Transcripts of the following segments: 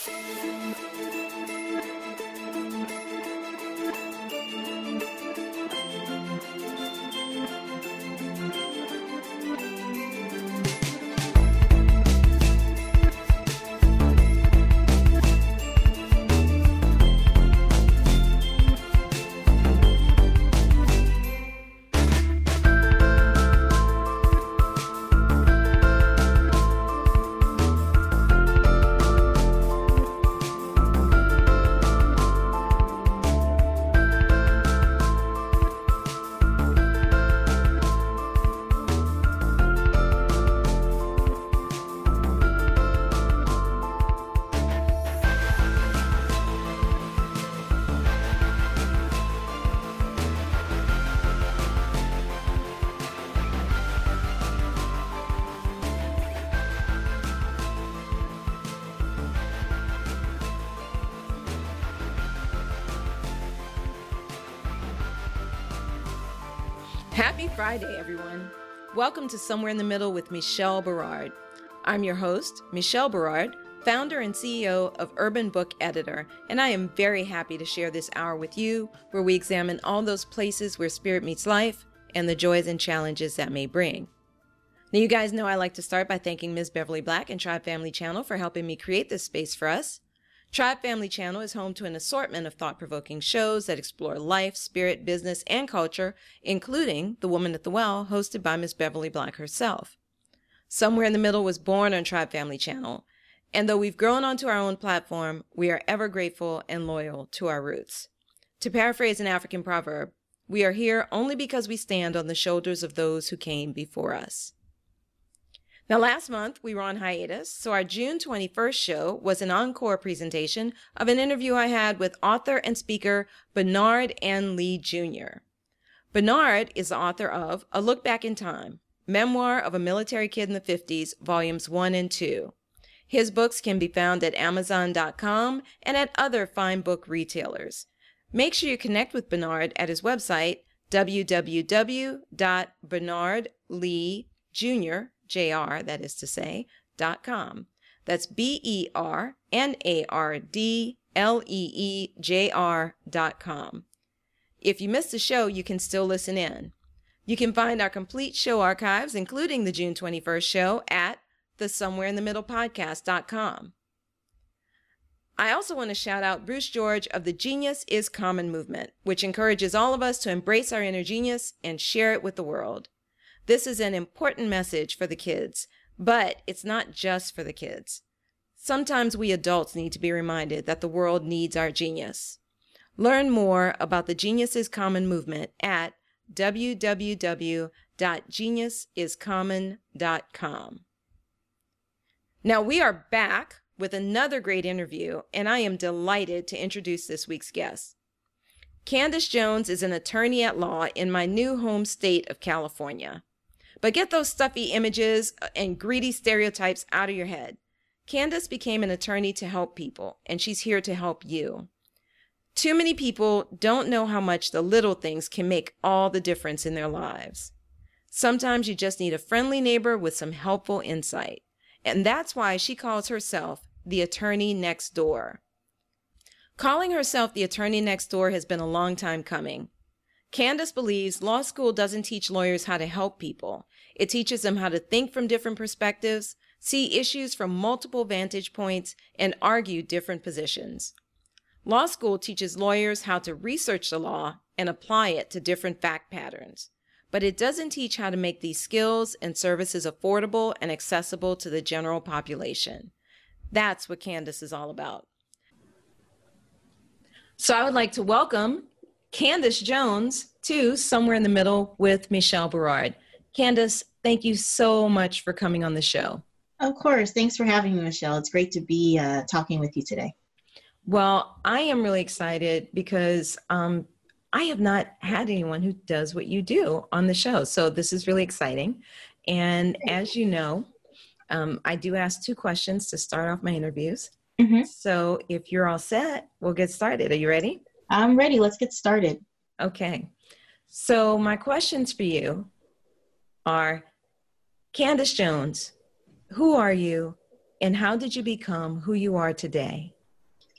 Friday, everyone. Welcome to Somewhere in the Middle with Michelle Berard. I'm your host, Michelle Berard, founder and CEO of Urban Book Editor, and I am very happy to share this hour with you where we examine all those places where spirit meets life and the joys and challenges that may bring. Now, you guys know I like to start by thanking Ms. Beverly Black and Tribe Family Channel for helping me create this space for us. Tribe Family Channel is home to an assortment of thought provoking shows that explore life, spirit, business, and culture, including The Woman at the Well, hosted by Miss Beverly Black herself. Somewhere in the Middle was born on Tribe Family Channel, and though we've grown onto our own platform, we are ever grateful and loyal to our roots. To paraphrase an African proverb, we are here only because we stand on the shoulders of those who came before us. Now, last month we were on hiatus, so our June 21st show was an encore presentation of an interview I had with author and speaker Bernard N. Lee Jr. Bernard is the author of A Look Back in Time, Memoir of a Military Kid in the 50s, Volumes 1 and 2. His books can be found at Amazon.com and at other fine book retailers. Make sure you connect with Bernard at his website, www.bernardleejr J-R, that is to say, dot com. That's B-E-R-N-A-R-D-L-E-E-J-R dot com. If you missed the show, you can still listen in. You can find our complete show archives, including the June 21st show, at the Somewhere in the Middle podcast.com. I also want to shout out Bruce George of the Genius is Common movement, which encourages all of us to embrace our inner genius and share it with the world. This is an important message for the kids, but it's not just for the kids. Sometimes we adults need to be reminded that the world needs our genius. Learn more about the Genius is Common movement at www.geniusiscommon.com. Now we are back with another great interview, and I am delighted to introduce this week's guest. Candace Jones is an attorney at law in my new home state of California. But get those stuffy images uh, and greedy stereotypes out of your head. Candace became an attorney to help people, and she's here to help you. Too many people don't know how much the little things can make all the difference in their lives. Sometimes you just need a friendly neighbor with some helpful insight. And that's why she calls herself the attorney next door. Calling herself the attorney next door has been a long time coming. Candace believes law school doesn't teach lawyers how to help people. It teaches them how to think from different perspectives, see issues from multiple vantage points, and argue different positions. Law school teaches lawyers how to research the law and apply it to different fact patterns. But it doesn't teach how to make these skills and services affordable and accessible to the general population. That's what Candace is all about. So I would like to welcome Candace Jones to Somewhere in the Middle with Michelle Berard. Candace, thank you so much for coming on the show. Of course. Thanks for having me, Michelle. It's great to be uh, talking with you today. Well, I am really excited because um, I have not had anyone who does what you do on the show. So this is really exciting. And as you know, um, I do ask two questions to start off my interviews. Mm-hmm. So if you're all set, we'll get started. Are you ready? I'm ready. Let's get started. Okay. So, my questions for you are Candace Jones, who are you and how did you become who you are today?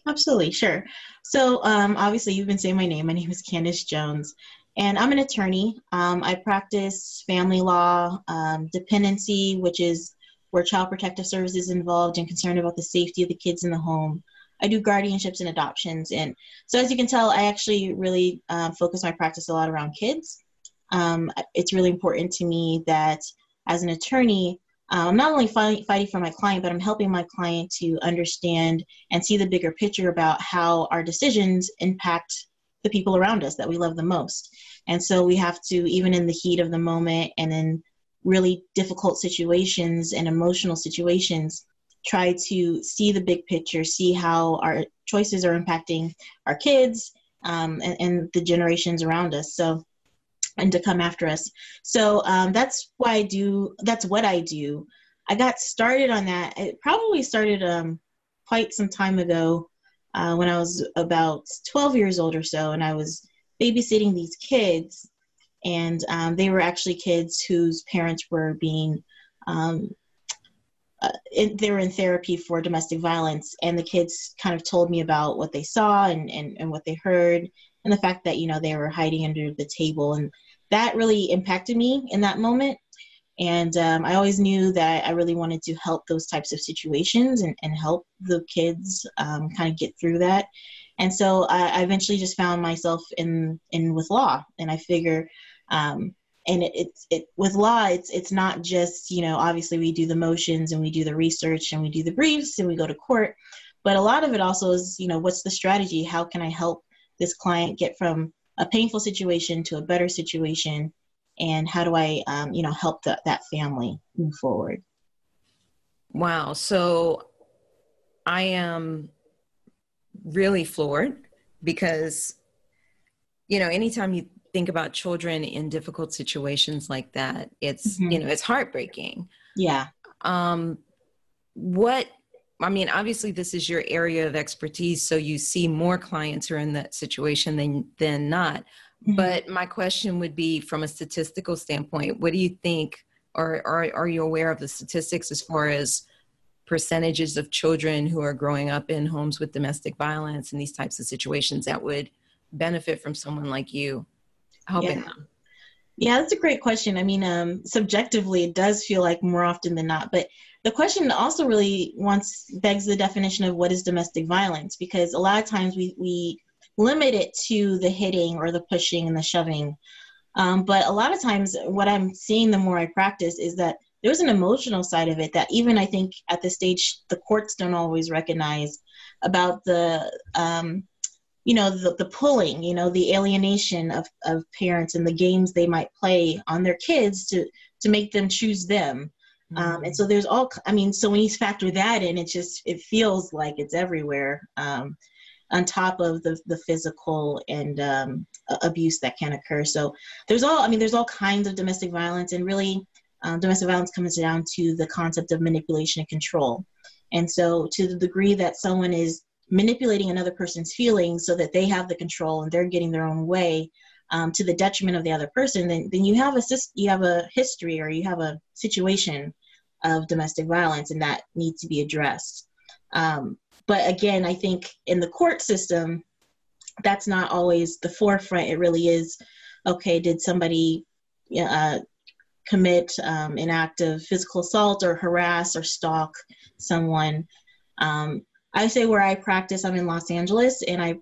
Absolutely, sure. So, um, obviously, you've been saying my name. My name is Candace Jones, and I'm an attorney. Um, I practice family law, um, dependency, which is where Child Protective Services is involved and concerned about the safety of the kids in the home. I do guardianships and adoptions. And so, as you can tell, I actually really uh, focus my practice a lot around kids. Um, it's really important to me that as an attorney, uh, I'm not only fighting, fighting for my client, but I'm helping my client to understand and see the bigger picture about how our decisions impact the people around us that we love the most. And so we have to, even in the heat of the moment and in really difficult situations and emotional situations, try to see the big picture, see how our choices are impacting our kids um, and, and, the generations around us. So, and to come after us. So um, that's why I do. That's what I do. I got started on that. It probably started um, quite some time ago uh, when I was about 12 years old or so, and I was babysitting these kids, and um, they were actually kids whose parents were being um, uh, in, they were in therapy for domestic violence and the kids kind of told me about what they saw and, and, and what they heard and the fact that you know they were hiding under the table and that really impacted me in that moment. And um, i always knew that i really wanted to help those types of situations and, and help the kids um, kind of get through that. And so I, I, eventually just found myself in in with law and i figure um, and it, it's it with law it's it's not just you know obviously we do the motions and we do the research and we do the briefs and we go to court but a lot of it also is you know what's the strategy? How can i help this client get from a painful situation to a better situation? And how do i um, you know help the, that family move forward? Wow. So i am really floored because you know anytime you think about children in difficult situations like that it's mm-hmm. you know it's heartbreaking yeah um what i mean obviously this is your area of expertise so you see more clients who are in that situation than than not mm-hmm. but my question would be from a statistical standpoint what do you think or are, are you aware of the statistics as far as percentages of children who are growing up in homes with domestic violence and these types of situations that would benefit from someone like you helping yeah. them? Yeah, that's a great question. I mean, um, subjectively, it does feel like more often than not, but the question also really wants begs the definition of what is domestic violence because a lot of times we we limit it to the hitting or the pushing and the shoving, um, but a lot of times what I'm seeing the more I practice is that there's an emotional side of it that even I think at this stage the courts don't always recognize about the um, you know the, the pulling you know the alienation of, of parents and the games they might play on their kids to to make them choose them. Mm-hmm. um, and so there's all i mean so when you factor that in it just it feels like it's everywhere um, on top of the, the physical and um, abuse that can occur. So there's all i mean there's all kinds of domestic violence and really um, domestic violence comes down to the concept of manipulation and control. And so to the degree that someone is manipulating another person's feelings so that they have the control and they're getting their own way um, to the detriment of the other person, then, then you have a you have a history or you have a situation of domestic violence, and that needs to be addressed. Um, but again, I think in the court system, that's not always the forefront. It really is, okay, did somebody uh, commit um, an act of physical assault or harass or stalk someone? Um, I say where I practice, I'm in Los Angeles, and I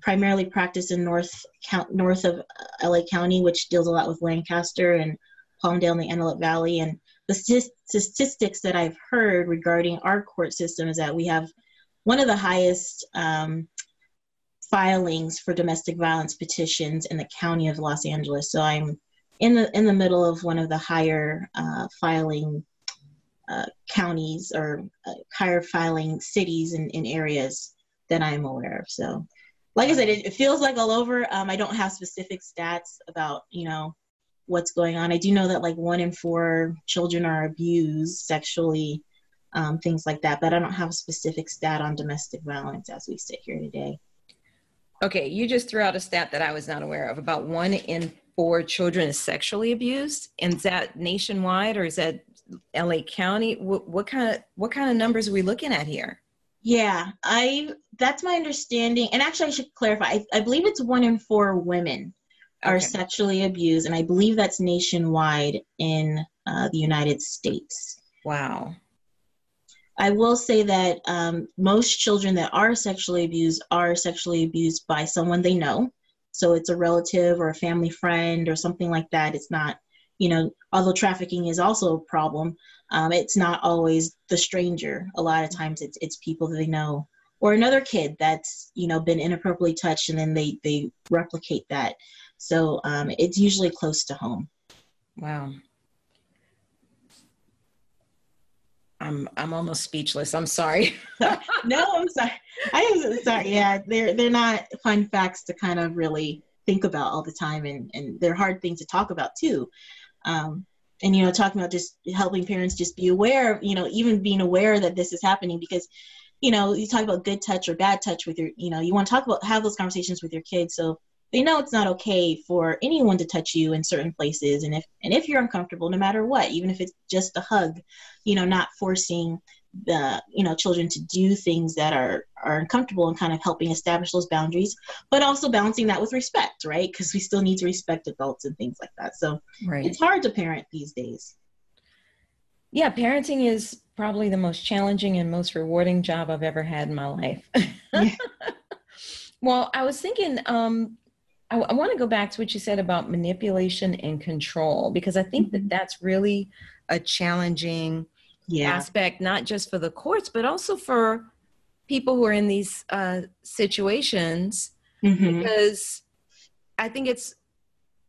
primarily practice in north north of uh, LA County, which deals a lot with Lancaster and Palmdale and the Antelope Valley. And the statistics that I've heard regarding our court system is that we have one of the highest um, filings for domestic violence petitions in the county of Los Angeles. So I'm in the in the middle of one of the higher uh, filing uh, counties or uh, higher filing cities and in, areas that I'm aware of. So, like I said, it, it feels like all over. Um, I don't have specific stats about you know what's going on. I do know that like one in four children are abused sexually, um, things like that. But I don't have a specific stat on domestic violence as we sit here today. Okay, you just threw out a stat that I was not aware of. About one in four children is sexually abused, and is that nationwide or is that LA County? What, what kind of what kind of numbers are we looking at here? Yeah, I that's my understanding. And actually, I should clarify. I, I believe it's one in four women are okay. sexually abused, and I believe that's nationwide in uh, the United States. Wow. I will say that um, most children that are sexually abused are sexually abused by someone they know. So it's a relative or a family friend or something like that. It's not, you know, although trafficking is also a problem, um, it's not always the stranger. A lot of times it's it's people that they know or another kid that's you know been inappropriately touched and then they they replicate that. So um, it's usually close to home. Wow. I'm I'm almost speechless. I'm sorry. no, I'm sorry. I am sorry. Yeah, they're they're not fun facts to kind of really think about all the time, and and they're hard things to talk about too. Um, and you know, talking about just helping parents just be aware of, you know, even being aware that this is happening because, you know, you talk about good touch or bad touch with your, you know, you want to talk about have those conversations with your kids so they know it's not okay for anyone to touch you in certain places. And if and if you're uncomfortable no matter what even if it's just a hug you know not forcing the you know children to do things that are are uncomfortable and kind of helping establish those boundaries but also balancing that with respect right? Because we still need to respect adults and things like that. So right. it's hard to parent these days. Yeah parenting is probably the most challenging and most rewarding job i've ever had in my life. Well i was thinking um I, I want to go back to what you said about manipulation and control because I think that mm-hmm. that's really a challenging yeah. aspect, not just for the courts, but also for people who are in these uh, situations mm-hmm. because I think it's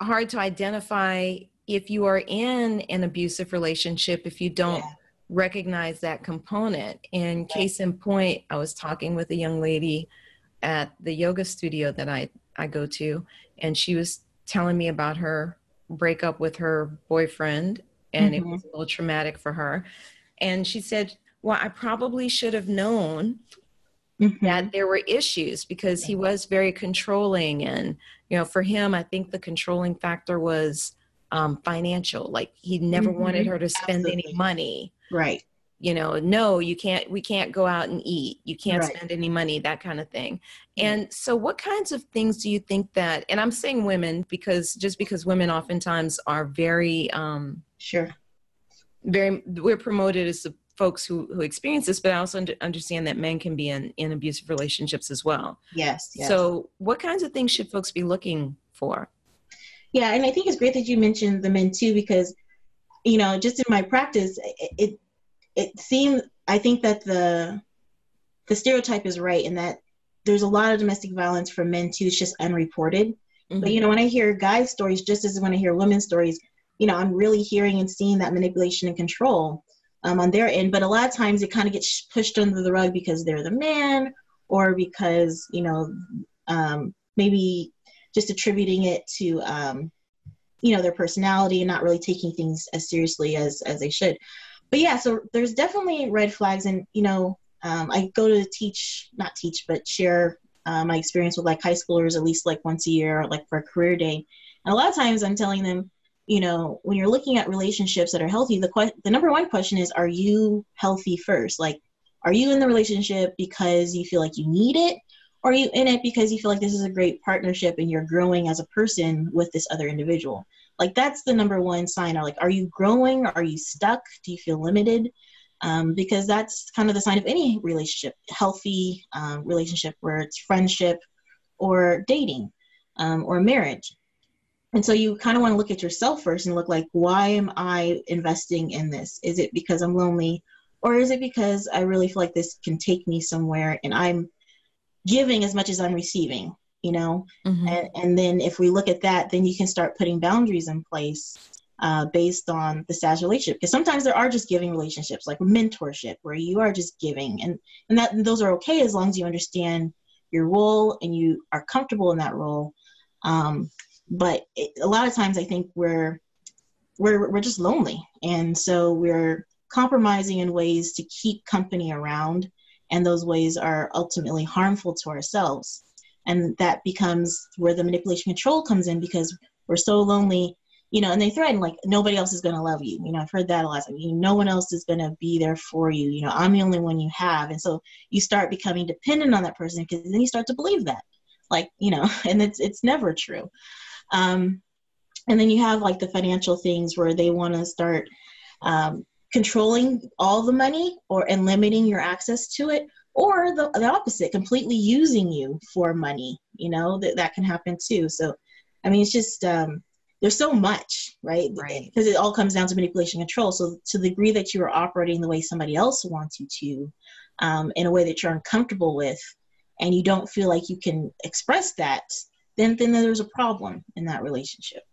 hard to identify if you are in an abusive relationship if you don't yeah. recognize that component. And case in point, I was talking with a young lady at the yoga studio that I I go to, and she was telling me about her breakup with her boyfriend, and mm-hmm. it was a little traumatic for her. And she said, Well, I probably should have known mm-hmm. that there were issues because he was very controlling. And, you know, for him, I think the controlling factor was um, financial. Like he never mm-hmm. wanted her to spend Absolutely. any money. Right you know no you can't we can't go out and eat you can't right. spend any money that kind of thing and so what kinds of things do you think that and i'm saying women because just because women oftentimes are very um sure very we're promoted as the folks who who experience this but i also understand that men can be in in abusive relationships as well yes, yes so what kinds of things should folks be looking for yeah and i think it's great that you mentioned the men too because you know just in my practice it, it it seems I think that the the stereotype is right in that there's a lot of domestic violence for men too. It's just unreported. Mm-hmm. But you know, when I hear guys' stories, just as when I hear women's stories, you know, I'm really hearing and seeing that manipulation and control um, on their end. But a lot of times it kind of gets pushed under the rug because they're the man, or because you know, um, maybe just attributing it to um, you know their personality and not really taking things as seriously as as they should but yeah, so there's definitely red flags, and you know, um, I go to teach, not teach, but share uh, my experience with like high schoolers at least like once a year, like for a career day. And a lot of times, I'm telling them, you know, when you're looking at relationships that are healthy, the que- the number one question is, are you healthy first? Like, are you in the relationship because you feel like you need it, or are you in it because you feel like this is a great partnership and you're growing as a person with this other individual? like that's the number one sign. Are like are you growing? Are you stuck? Do you feel limited? Um, because that's kind of the sign of any relationship healthy um, relationship where it's friendship or dating um, or marriage and so you kind of want to look at yourself first and look like why am i investing in this? Is it because i'm lonely? Or is it because i really feel like this can take me somewhere and i'm giving as much as i'm receiving you know? Mm-hmm. and, and then if we look at that then you can start putting boundaries in place uh, based on the status relationship. Because sometimes there are just giving relationships like mentorship where you are just giving and and that and those are okay as long as you understand your role and you are comfortable in that role. Um, but it, a lot of times i think we're we're we're just lonely and so we're compromising in ways to keep company around and those ways are ultimately harmful to ourselves and that becomes where the manipulation control comes in because we're so lonely you know, and they threaten like nobody else is going to love you. You know, I've heard that a lot. You know, no one else is going to be there for you. You know, I'm the only one you have, and so you start becoming dependent on that person because then you start to believe that, like you know, and it's it's never true. Um, and then you have like the financial things where they want to start um, controlling all the money or and limiting your access to it or the, the opposite completely using you for money you know that that can happen too. So i mean it's just um, there's so much right? Right. Because it all comes down to manipulation control. So to the degree that you are operating the way somebody else wants you to um, in a way that you're uncomfortable with and you don't feel like you can express that then then there's a problem in that relationship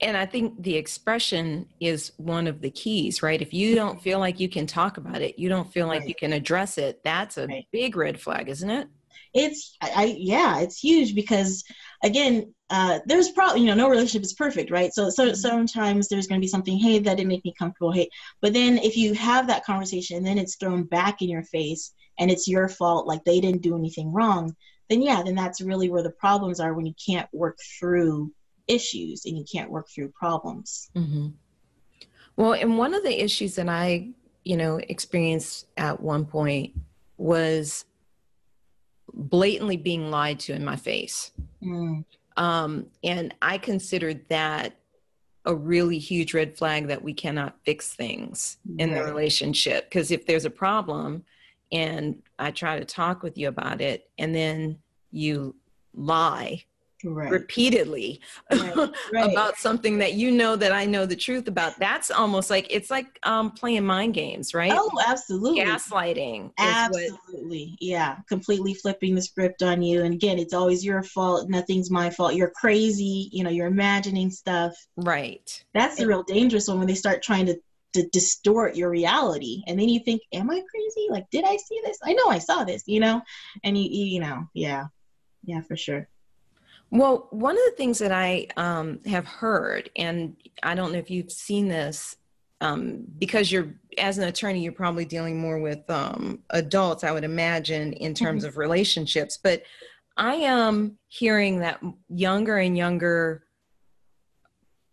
and I think the expression is one of the keys, right? If you don't feel like you can talk about it, you don't feel like Right. you can address it, that's a Right. big red flag, isn't it? it's I, I yeah it's huge because again uh there's probably you know no relationship is perfect right so so sometimes there's going to be something hey that didn't make me comfortable hey but then if you have that conversation then it's thrown back in your face and it's your fault like they didn't do anything wrong then yeah then that's really where the problems are when you can't work through issues and you can't work through problems Mm-hmm. Well, and one of the issues that I, you know, experienced at one point was blatantly being lied to in my face. Mm, Um, and I considered that a really huge red flag that we cannot fix things in the relationship. Because if there's a problem and I try to talk with you about it and then you lie right repeatedly Right, right. about something that you know that I know the truth about, that's almost like it's like um, playing mind games, right? oh absolutely Gaslighting. is what- Absolutely. Yeah. Completely flipping the script on you. And again, it's always your fault. Nothing's my fault. You're crazy. You know, you're imagining stuff. right. That's the real dangerous one when they start trying to, to distort your reality. And then you think, am I crazy? Like, did I see this? I know I saw this, you know? And you, you, know, yeah. Yeah, for sure. Well, one of the things that I um, have heard, and I don't know if you've seen this, um, because you're, as an attorney, you're probably dealing more with um, adults, I would imagine, in terms of relationships. But I am hearing that younger and younger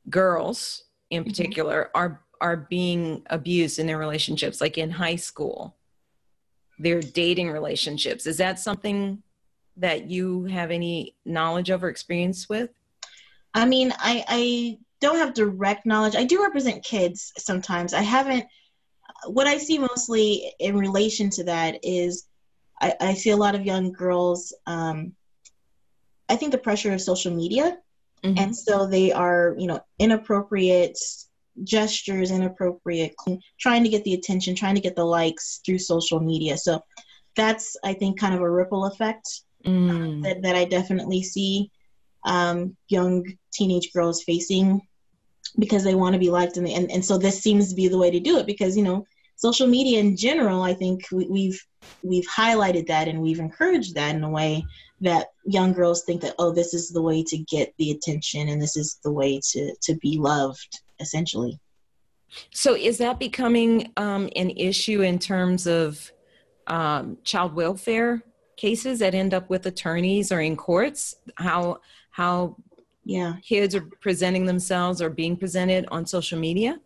girls, in Mhm. particular, are are being abused in their relationships, like in high school. Their dating relationships. Is that something that you have any knowledge of or experience with? I mean, I, I don't have direct knowledge. I do represent kids sometimes. I haven't, what I see mostly in relation to that is I, I see a lot of young girls. Um, I think the pressure of social media. Mhm. And so they are, you know, inappropriate gestures, inappropriate, trying to get the attention, trying to get the likes through social media. So that's, I think, kind of a ripple effect Mm. that, that I definitely see um, young teenage girls facing because they want to be liked and, and and so this seems to be the way to do it because you know social media in general I think we, we've we've highlighted that and we've encouraged that in a way that young girls think that oh this is the way to get the attention and this is the way to to be loved essentially So, is that becoming um, an issue in terms of um, child welfare cases that end up with attorneys or in courts? How how yeah kids are presenting themselves or being presented on social media?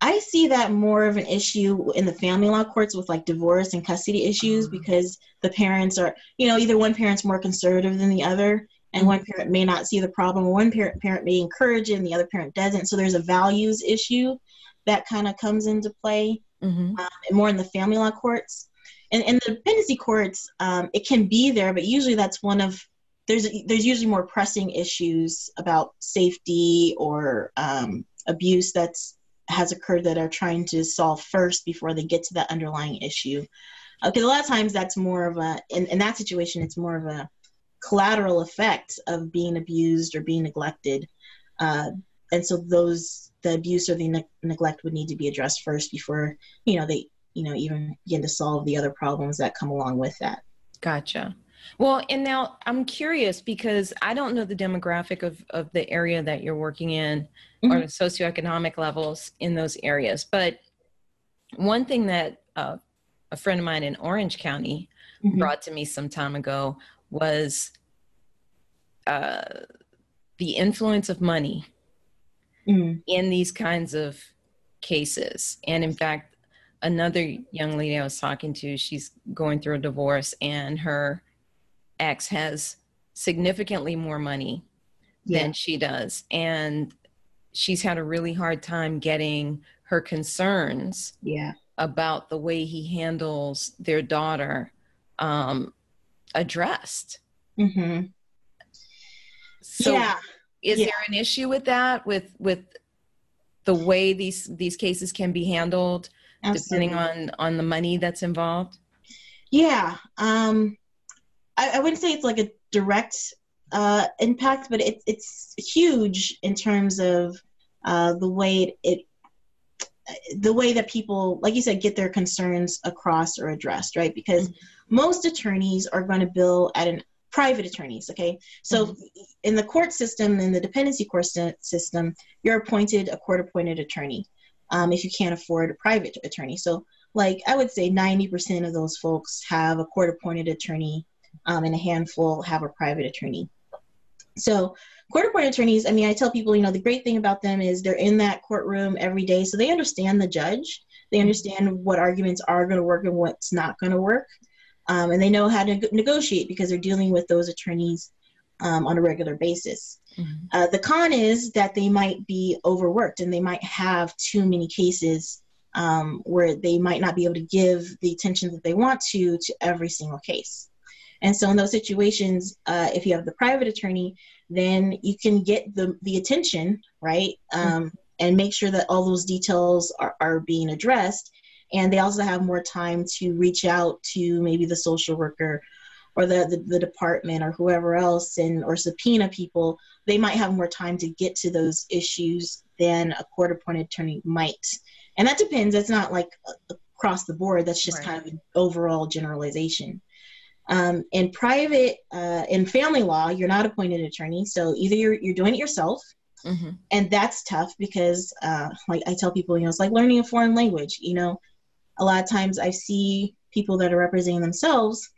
I see that more of an issue in the family law courts with like divorce and custody issues Mhm. because the parents are, you know, either one parent's more conservative than the other, and one parent may not see the problem, or one parent parent may encourage it and the other parent doesn't. So there's a values issue that kind of comes into play Mm-hmm. um, and more in the family law courts. And in the dependency courts, um, it can be there, but usually that's one of there's there's usually more pressing issues about safety or um, abuse that's has occurred that are trying to solve first before they get to that underlying issue. Because a lot of times that's more of a in, in that situation it's more of a collateral effect of being abused or being neglected, uh, and so those the abuse or the ne- neglect would need to be addressed first before you know they you know even begin to solve the other problems that come along with that. Gotcha. Well, and now I'm curious because I don't know the demographic of, of the area that you're working in or Mhm. the socioeconomic levels in those areas. But one thing that uh, a friend of mine in Orange County Mhm. brought to me some time ago was uh, the influence of money mm. in these kinds of cases. And in fact, another young lady I was talking to, she's going through a divorce, and her ex has significantly more money yeah. than she does. And she's had a really hard time getting her concerns yeah. about the way he handles their daughter um, addressed. Mm-hmm. So yeah. is yeah. there an issue with that with with the way these these cases can be handled Absolutely. depending on on the money that's involved? Yeah. Um I, I wouldn't say it's like a direct uh, impact, but it, it's huge in terms of uh, the way it, it the way that people, like you said, get their concerns across or addressed, right? Because mm-hmm. Most attorneys are going to bill at an private attorneys, okay? So mm-hmm. in the court system, in the dependency court system, you're appointed a court appointed attorney um, if you can't afford a private attorney. So, like, I would say 90% of those folks have a court appointed attorney, um, and a handful have a private attorney. So, court appointed attorneys, I mean, I tell people, you know, the great thing about them is they're in that courtroom every day, so they understand the judge. They understand what arguments are going to work and what's not going to work. Um, and they know how to negotiate because they're dealing with those attorneys um, on a regular basis. Mm-hmm. Uh, the con is that they might be overworked and they might have too many cases um, where they might not be able to give the attention that they want to to every single case. And so in those situations, uh, if you have the private attorney, then you can get the, the attention, right? Um, mm-hmm. And make sure that all those details are, are being addressed. And they also have more time to reach out to maybe the social worker or the, the, the department or whoever else and or subpoena people. They might have more time to get to those issues than a court appointed attorney might. And that depends. That's not like across the board. That's just right. kind of an overall generalization. Um, in private, uh, in family law, you're not appointed attorney, so either you're you're doing it yourself, mm-hmm. and that's tough because, uh, like I tell people, you know, it's like learning a foreign language. You know, a lot of times I see people that are representing themselves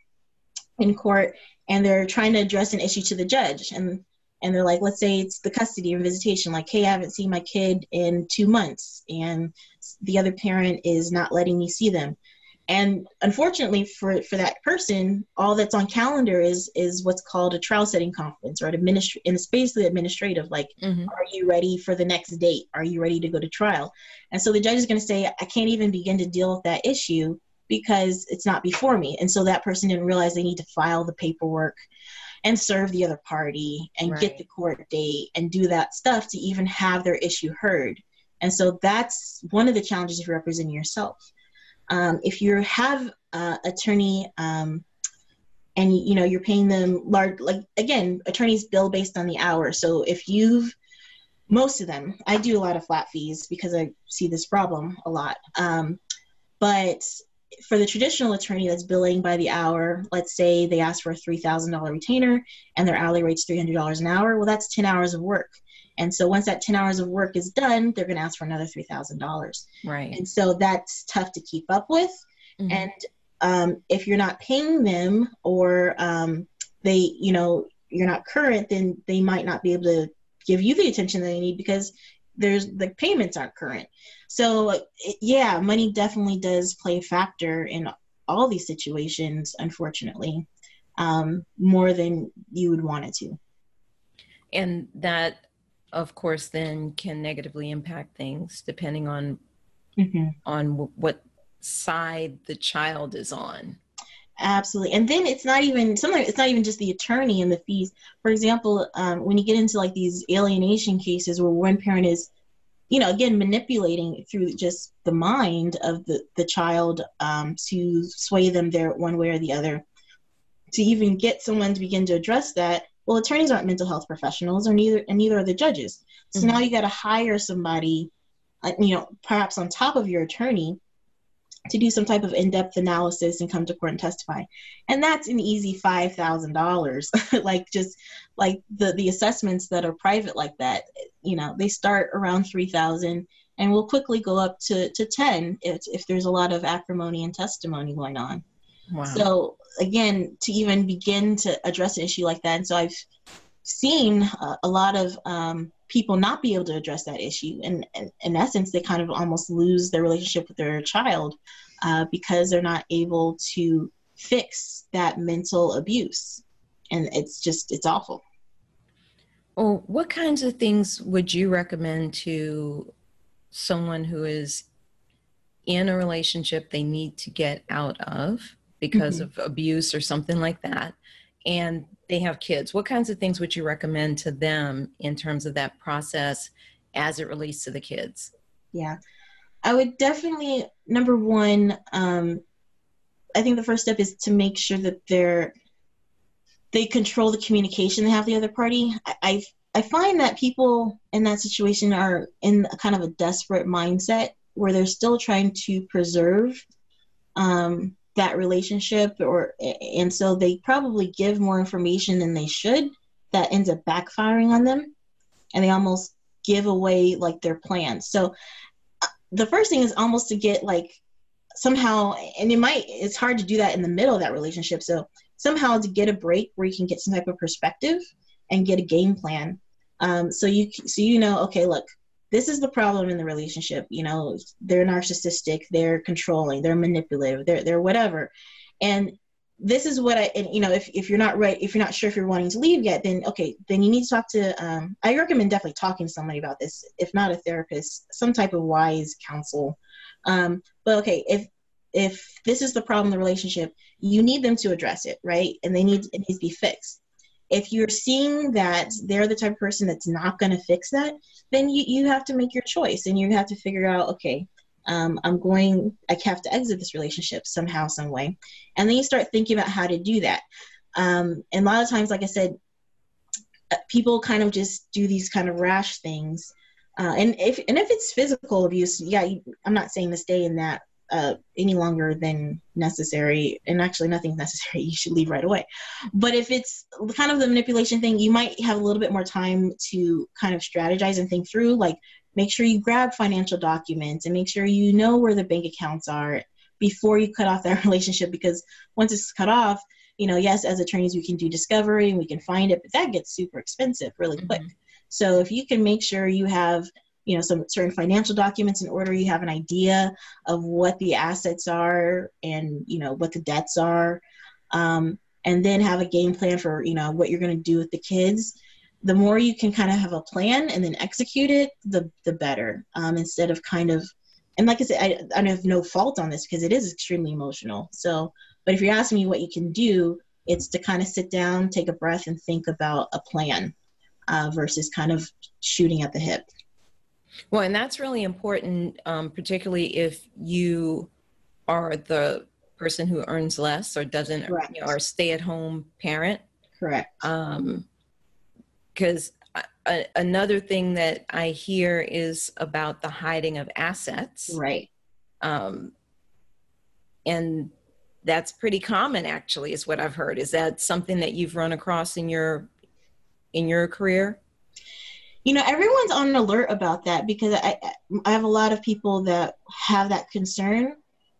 in court, and they're trying to address an issue to the judge, and and they're like, let's say it's the custody or visitation, like, hey, I haven't seen my kid in two months, and the other parent is not letting me see them and unfortunately for for that person all that's on calendar is is what's called a trial setting conference or an administr- and it's basically administrative like mm-hmm. are you ready for the next date? Are you ready to go to trial? And so the judge is going to say i can't even begin to deal with that issue because it's not before me. And so that person didn't realize they need to file the paperwork and serve the other party and right. get the court date and do that stuff to even have their issue heard. And so that's one of the challenges of representing yourself um, if you have uh, attorney um, and you know you're paying them large, like again, attorneys bill based on the hour. So if you've most of them, I do a lot of flat fees because I see this problem a lot. Um, but for the traditional attorney that's billing by the hour, let's say they ask for a $3,000 retainer and their hourly rate's $300 an hour, well, that's 10 hours of work. And so once that 10 hours of work is done, they're going to ask for another $3,000. Right. And so that's tough to keep up with. Mm-hmm. And um, if you're not paying them or um, they, you know, you're not current, then they might not be able to give you the attention that they need because there's the payments aren't current. So yeah, money definitely does play a factor in all these situations, unfortunately, um, more than you would want it to. And that of course then can negatively impact things depending on mm-hmm. on w- what side the child is on. Absolutely. And then it's not even sometimes it's not even just the attorney and the fees. For example um, when you get into like these alienation cases where one parent is you know again manipulating through just the mind of the the child um, to sway them there one way or the other. To even get someone to begin to address that well attorneys aren't mental health professionals or neither and neither are the judges so mm-hmm. now you got to hire somebody uh, you know perhaps on top of your attorney to do some type of in-depth analysis and come to court and testify and that's an easy $5000 like just like the the assessments that are private like that you know they start around 3000 and will quickly go up to, to 10 if, if there's a lot of acrimony and testimony going on wow. so again to even begin to address an issue like that. And so i've seen uh, a lot of um, people not be able to address that issue. And, and in essence they kind of almost lose their relationship with their child uh, because they're not able to fix that mental abuse. And it's just it's awful. Well what kinds of things would you recommend to someone who is in a relationship they need to get out of because mm-hmm. of abuse or something like that. And they have kids. What kinds of things would you recommend to them in terms of that process as it relates to the kids? Yeah. I would definitely number one um, i think the first step is to make sure that they're they control the communication they have the other party. I, I I find that people in that situation are in a kind of a desperate mindset where they're still trying to preserve um, that relationship or and so they probably give more information than they should that ends up backfiring on them. And they almost give away like their plans so uh, the first thing is almost to get like somehow and it might it's hard to do that in the middle of that relationship. So somehow to get a break where you can get some type of perspective and get a game plan. Um, so you so you know okay look this is the problem in the relationship you know they're narcissistic they're controlling they're manipulative they're they're whatever. And this is what i and you know if, if you're not right if you're not sure if you're wanting to leave yet then okay then you need to talk to um, i recommend definitely talking to somebody about this if not a therapist some type of wise counsel. Um, but okay if if this is the problem in the relationship you need them to address it right? And they need it needs to be fixed if you're seeing that they're the type of person that's not going to fix that, then you, you have to make your choice and you have to figure out, okay, um, I'm going, I have to exit this relationship somehow, some way. And then you start thinking about how to do that. Um, and a lot of times, like I said, uh, people kind of just do these kind of rash things. Uh, and if and if it's physical abuse, yeah, you, I'm not saying to stay in that uh, any longer than necessary, and actually nothing's necessary, you should leave right away. But if it's kind of the manipulation thing, you might have a little bit more time to kind of strategize and think through. Like, make sure you grab financial documents and make sure you know where the bank accounts are before you cut off that relationship. Because once it's cut off, you know, yes, as attorneys, we can do discovery and we can find it, but that gets super expensive really quick. Mm-hmm. So if you can make sure you have you know some certain financial documents in order. You have an idea of what the assets are and you know what the debts are. Um, and then have a game plan for you know what you're going to do with the kids. The more you can kind of have a plan and then execute it the the better. Um, instead of kind of and like i said I, I have no fault on this because it is extremely emotional. So but if you're asking me what you can do it's to kind of sit down take a breath and think about a plan uh, versus kind of shooting at the hip well, and that's really important, um, particularly if you are the person who earns less or doesn't, you know, or stay-at-home parent. Correct. Because um, another thing that I hear is about the hiding of assets. Right. Um, and that's pretty common, actually, is what I've heard. Is that something that you've run across in your in your career? You know everyone's on alert about that because I, I have a lot of people that have that concern.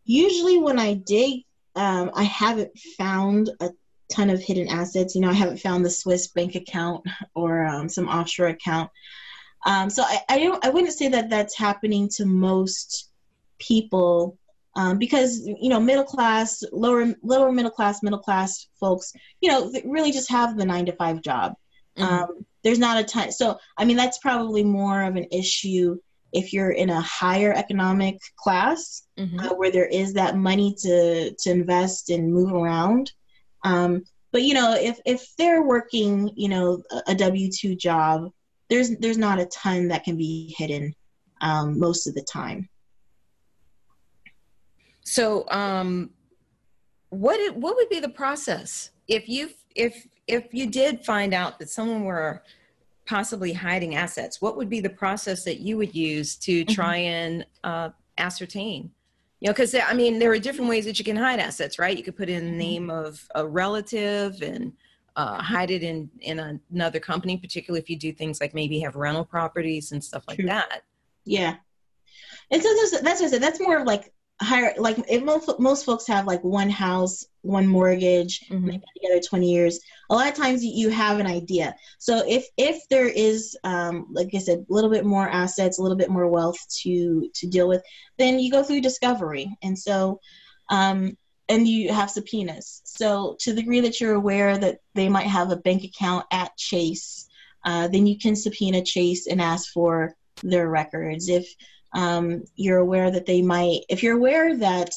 Usually when i dig um, i haven't found a ton of hidden assets. You know i haven't found the swiss bank account or um, some offshore account. Um, so I, I don't i wouldn't say that that's happening to most people um, because you know middle class lower lower middle class middle class folks you know really just have the nine to five job mm-hmm. um, there's not a ton. So, I mean, that's probably more of an issue if you're in a higher economic class mm-hmm. uh, where there is that money to to invest and move around. Um, but you know, if if they're working, you know, a W two job, there's there's not a ton that can be hidden um, most of the time. So, um, what it, what would be the process if you if if you did find out that someone were possibly hiding assets, what would be the process that you would use to mm-hmm. try and uh, ascertain? You know, because I mean, there are different ways that you can hide assets, right? You could put in the mm-hmm. name of a relative and uh, hide it in in another company, particularly if you do things like maybe have rental properties and stuff like True. that. Yeah, and so that's, that's what I said. That's more of like higher like if most, most folks have like one house one mortgage mm-hmm. been together 20 years a lot of times you have an idea. So if if there is um, like i said a little bit more assets a little bit more wealth to to deal with then you go through discovery. And so um, and you have subpoenas. So to the degree that you're aware that they might have a bank account at chase uh, then you can subpoena chase and ask for their records. If um, you're aware that they might, if you're aware that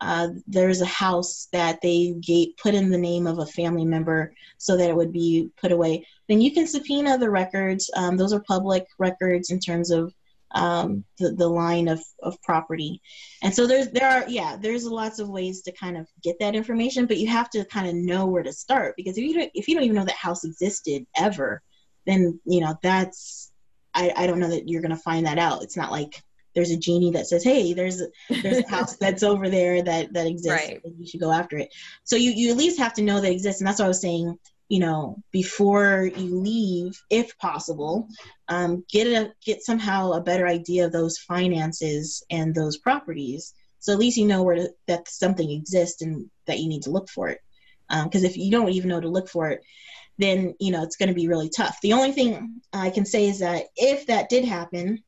uh, there's a house that they put in the name of a family member so that it would be put away, then you can subpoena the records. Um, those are public records in terms of um, the, the line of, of property. And so there's, there are, yeah, there's lots of ways to kind of get that information, but you have to kind of know where to start because if you don't, if you don't even know that house existed ever, then, you know, that's, I, I don't know that you're going to find that out. It's not like there's a genie that says, "Hey, there's a, there's a house that's over there that that exists. Right. And you should go after it." So you you at least have to know that exists, and that's what I was saying. You know, before you leave, if possible, um, get a get somehow a better idea of those finances and those properties. So at least you know where to, that something exists and that you need to look for it. Because um, if you don't even know to look for it, then you know it's going to be really tough. The only thing I can say is that if that did happen,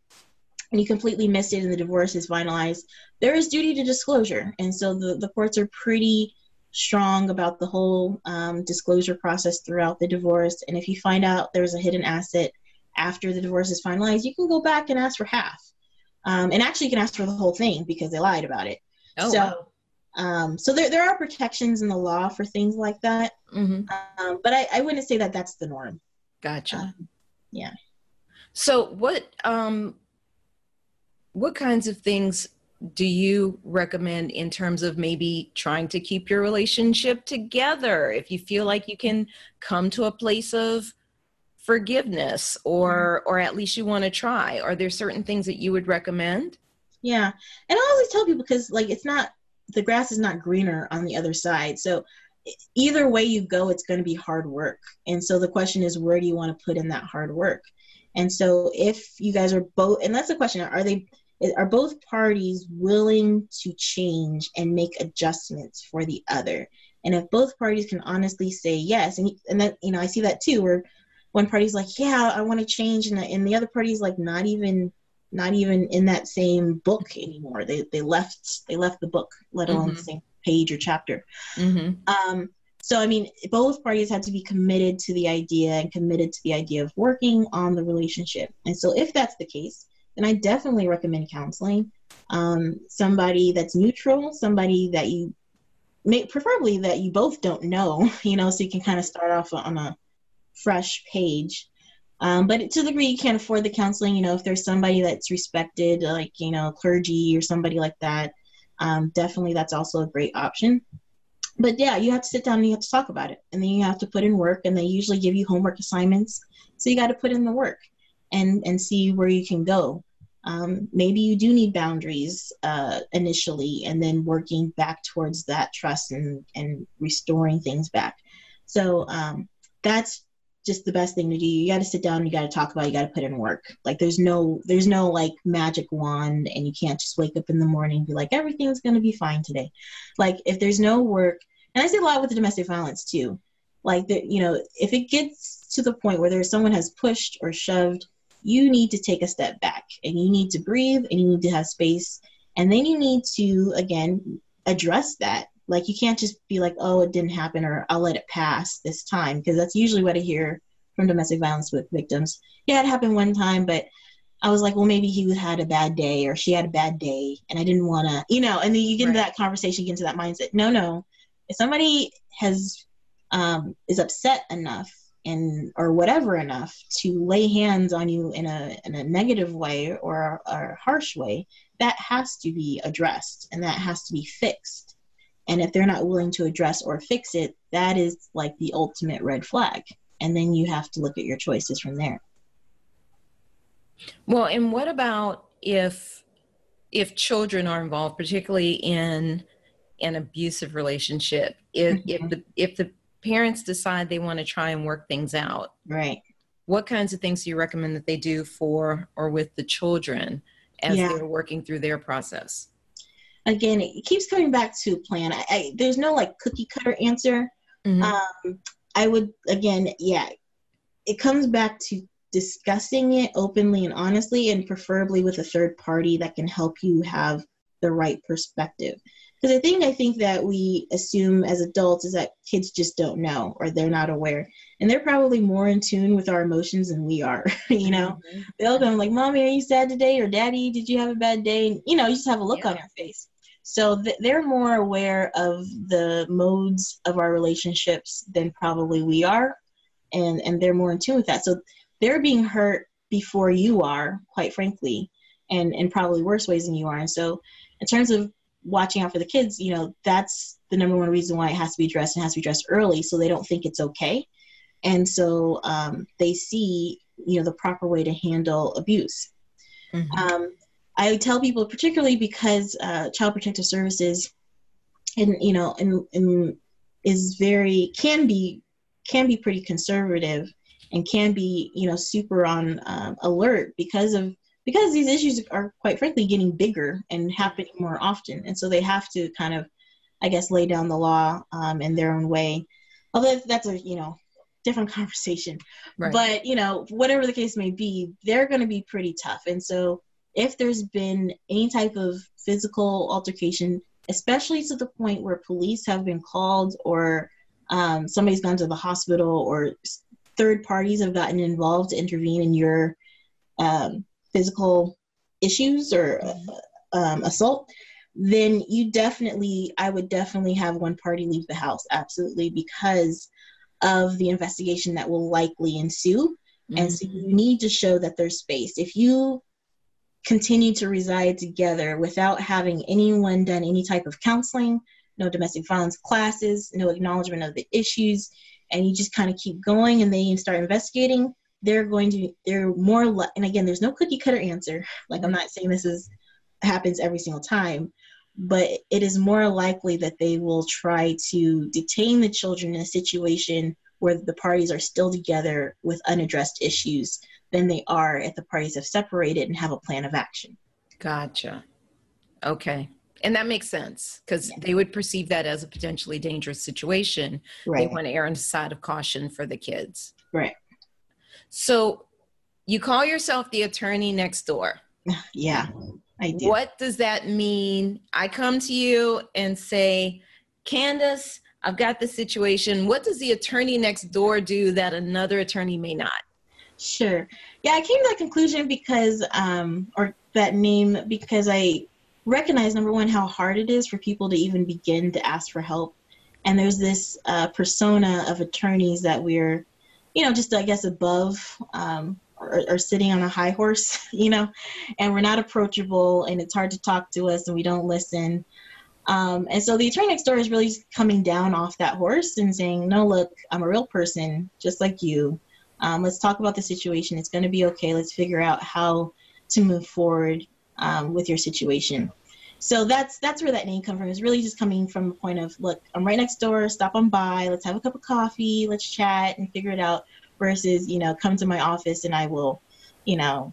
and you completely missed it and the divorce is finalized, there is duty to disclosure. And so the, the courts are pretty strong about the whole um, disclosure process throughout the divorce. And if you find out there's a hidden asset after the divorce is finalized, you can go back and ask for half. Um, and actually, you can ask for the whole thing because they lied about it. Oh, so, wow. um, so there, there are protections in the law for things like that. Mm-hmm. Um, but I, I wouldn't say that that's the norm. Gotcha. Um, yeah. So, what um, what kinds of things do you recommend in terms of maybe trying to keep your relationship together? If you feel like you can come to a place of forgiveness or mm-hmm. or at least you want to try are there certain things that you would recommend? Yeah and i always tell people because like it's not the grass is not greener on the other side so either way you go it's going to be hard work and so the question is where do you want to put in that hard work? And so if you guys are both and that's the question are they are both parties willing to change and make adjustments for the other and if both parties can honestly say yes and, and that you know i see that too where one party's like yeah i want to change and the, and the other party's like not even not even in that same book anymore they they left they left the book let alone mm-hmm. the same page or chapter mm-hmm. um so i mean both parties had to be committed to the idea and committed to the idea of working on the relationship and so if that's the case then I definitely recommend counseling. Um, somebody that's neutral, somebody that you may preferably that you both don't know, you know, so you can kind of start off on a fresh page. Um, but to the degree you can't afford the counseling, you know, if there's somebody that's respected, like, you know, clergy or somebody like that, um, definitely that's also a great option. But yeah, you have to sit down and you have to talk about it. And then you have to put in work, and they usually give you homework assignments. So you got to put in the work and and see where you can go. Um, maybe you do need boundaries uh, initially and then working back towards that trust and, and restoring things back. So um, that's just the best thing to do. You got to sit down you got to talk about it, you got to put in work. Like there's no there's no like magic wand and you can't just wake up in the morning and be like everything's going to be fine today. Like if there's no work and i see a lot with the domestic violence too. Like that you know if it gets to the point where there's someone has pushed or shoved you need to take a step back and you need to breathe and you need to have space. And then you need to, again, address that. Like you can't just be like, oh, it didn't happen or I'll let it pass this time. Because that's usually what I hear from domestic violence with victims. Yeah, it happened one time, but I was like, well, maybe he had a bad day or she had a bad day and I didn't want to, you know, and then you get into that conversation, you get into that mindset. No, no. If somebody has, um, is upset enough and or whatever enough to lay hands on you in a in a negative way or a, a harsh way, that has to be addressed and that has to be fixed. And if they're not willing to address or fix it, that is like the ultimate red flag. And then you have to look at your choices from there. Well, and what about if if children are involved, particularly in an abusive relationship? If mm-hmm. if the if the parents decide they want to try and work things out. Right. What kinds of things do you recommend that they do for or with the children as yeah. they're working through their process? again, it keeps coming back to plan. I, I, there's no like cookie cutter answer. Mm-hmm. Um, I would again, yeah, it comes back to discussing it openly and honestly, and preferably with a third party that can help you have the right perspective. Because I think I think that we assume as adults is that kids just don't know or they're not aware, and they're probably more in tune with our emotions than we are. you know, mm-hmm. they'll go like, "Mommy, are you sad today?" or "Daddy, did you have a bad day?" And you know, you just have a look yeah. on your face. So th- they're more aware of the modes of our relationships than probably we are, and and they're more in tune with that. So they're being hurt before you are, quite frankly, and and probably worse ways than you are. And so, in terms of watching out for the kids, you know, that's the number one reason why it has to be addressed and has to be addressed early, so they don't think it's okay, and so um, they see you know the proper way to handle abuse. Mm-hmm. Um, I tell people, particularly because uh, Child Protective Services, and you know, and, and is very can be can be pretty conservative and can be you know super on um, alert because of because these issues are quite frankly getting bigger and happening more often, and so they have to kind of, I guess, lay down the law um, in their own way. Although that's a you know different conversation, right. but you know whatever the case may be, they're going to be pretty tough, and so if there's been any type of physical altercation, especially to the point where police have been called or um, somebody's gone to the hospital or third parties have gotten involved to intervene in your um, physical issues or uh, um, assault, then you definitely, I would definitely have one party leave the house, absolutely, because of the investigation that will likely ensue. Mm-hmm. And so you need to show that there's space. If you continue to reside together without having anyone done any type of counseling, no domestic violence classes, no acknowledgement of the issues, and you just kind of keep going and then you start investigating, they're going to, they're more, li- and again, there's no cookie cutter answer. Like, I'm not saying this is happens every single time, but it is more likely that they will try to detain the children in a situation where the parties are still together with unaddressed issues than they are if the parties have separated and have a plan of action. Gotcha. Okay. And that makes sense because yeah. they would perceive that as a potentially dangerous situation. Right. They want to err on the side of caution for the kids. Right. So you call yourself the attorney next door. Yeah, I do. What does that mean? I come to you and say, Candace, I've got this situation. What does the attorney next door do that another attorney may not? Sure. Yeah, I came to that conclusion because, um, or that name because I recognize number one how hard it is for people to even begin to ask for help, and there's this uh, persona of attorneys that we're, you know, just I guess above um, or, or sitting on a high horse, you know, and we're not approachable, and it's hard to talk to us, and we don't listen. Um, and so the attorney next door is really coming down off that horse and saying, no, look, I'm a real person, just like you. Um, let's talk about the situation. It's going to be okay. Let's figure out how to move forward um, with your situation. So that's that's where that name comes from. It's really just coming from a point of look, I'm right next door. Stop on by. Let's have a cup of coffee. Let's chat and figure it out. Versus you know, come to my office and I will, you know,